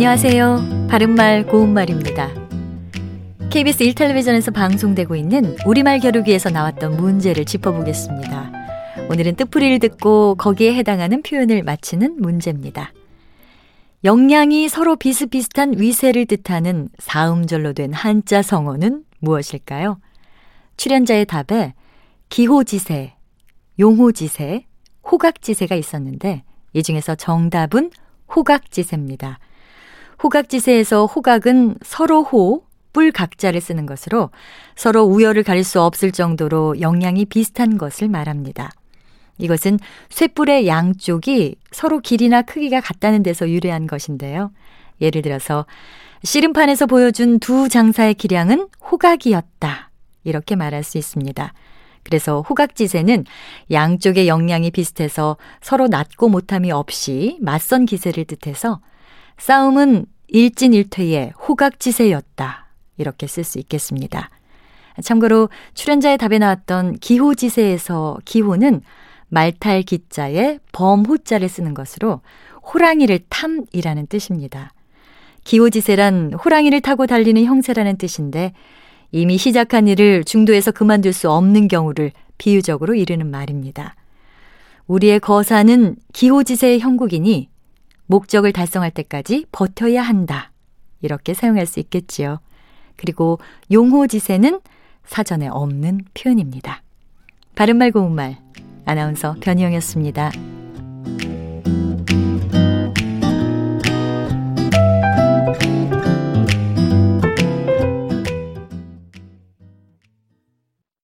안녕하세요. 바른말 고운말입니다. KBS 1텔레비전에서 방송되고 있는 우리말 겨루기에서 나왔던 문제를 짚어보겠습니다. 오늘은 뜻풀이를 듣고 거기에 해당하는 표현을 맞히는 문제입니다. 영양이 서로 비슷비슷한 위세를 뜻하는 사음절로 된 한자 성어는 무엇일까요? 출연자의 답에 기호지세, 용호지세, 호각지세가 있었는데 이 중에서 정답은 호각지세입니다. 호각지세에서 호각은 서로 호, 뿔 각자를 쓰는 것으로 서로 우열을 가릴 수 없을 정도로 영양이 비슷한 것을 말합니다. 이것은 쇠뿔의 양쪽이 서로 길이나 크기가 같다는 데서 유래한 것인데요. 예를 들어서 씨름판에서 보여준 두 장사의 기량은 호각이었다. 이렇게 말할 수 있습니다. 그래서 호각지세는 양쪽의 영양이 비슷해서 서로 낮고 못함이 없이 맞선 기세를 뜻해서 싸움은 일진일퇴의 호각지세였다. 이렇게 쓸 수 있겠습니다. 참고로 출연자의 답에 나왔던 기호지세에서 기호는 말탈 기자에 범호자를 쓰는 것으로 호랑이를 탐이라는 뜻입니다. 기호지세란 호랑이를 타고 달리는 형세라는 뜻인데 이미 시작한 일을 중도에서 그만둘 수 없는 경우를 비유적으로 이르는 말입니다. 우리의 거사는 기호지세의 형국이니 목적을 달성할 때까지 버텨야 한다. 이렇게 사용할 수 있겠지요. 그리고 용호지세는 사전에 없는 표현입니다. 바른말 고운말 아나운서 변희영이었습니다.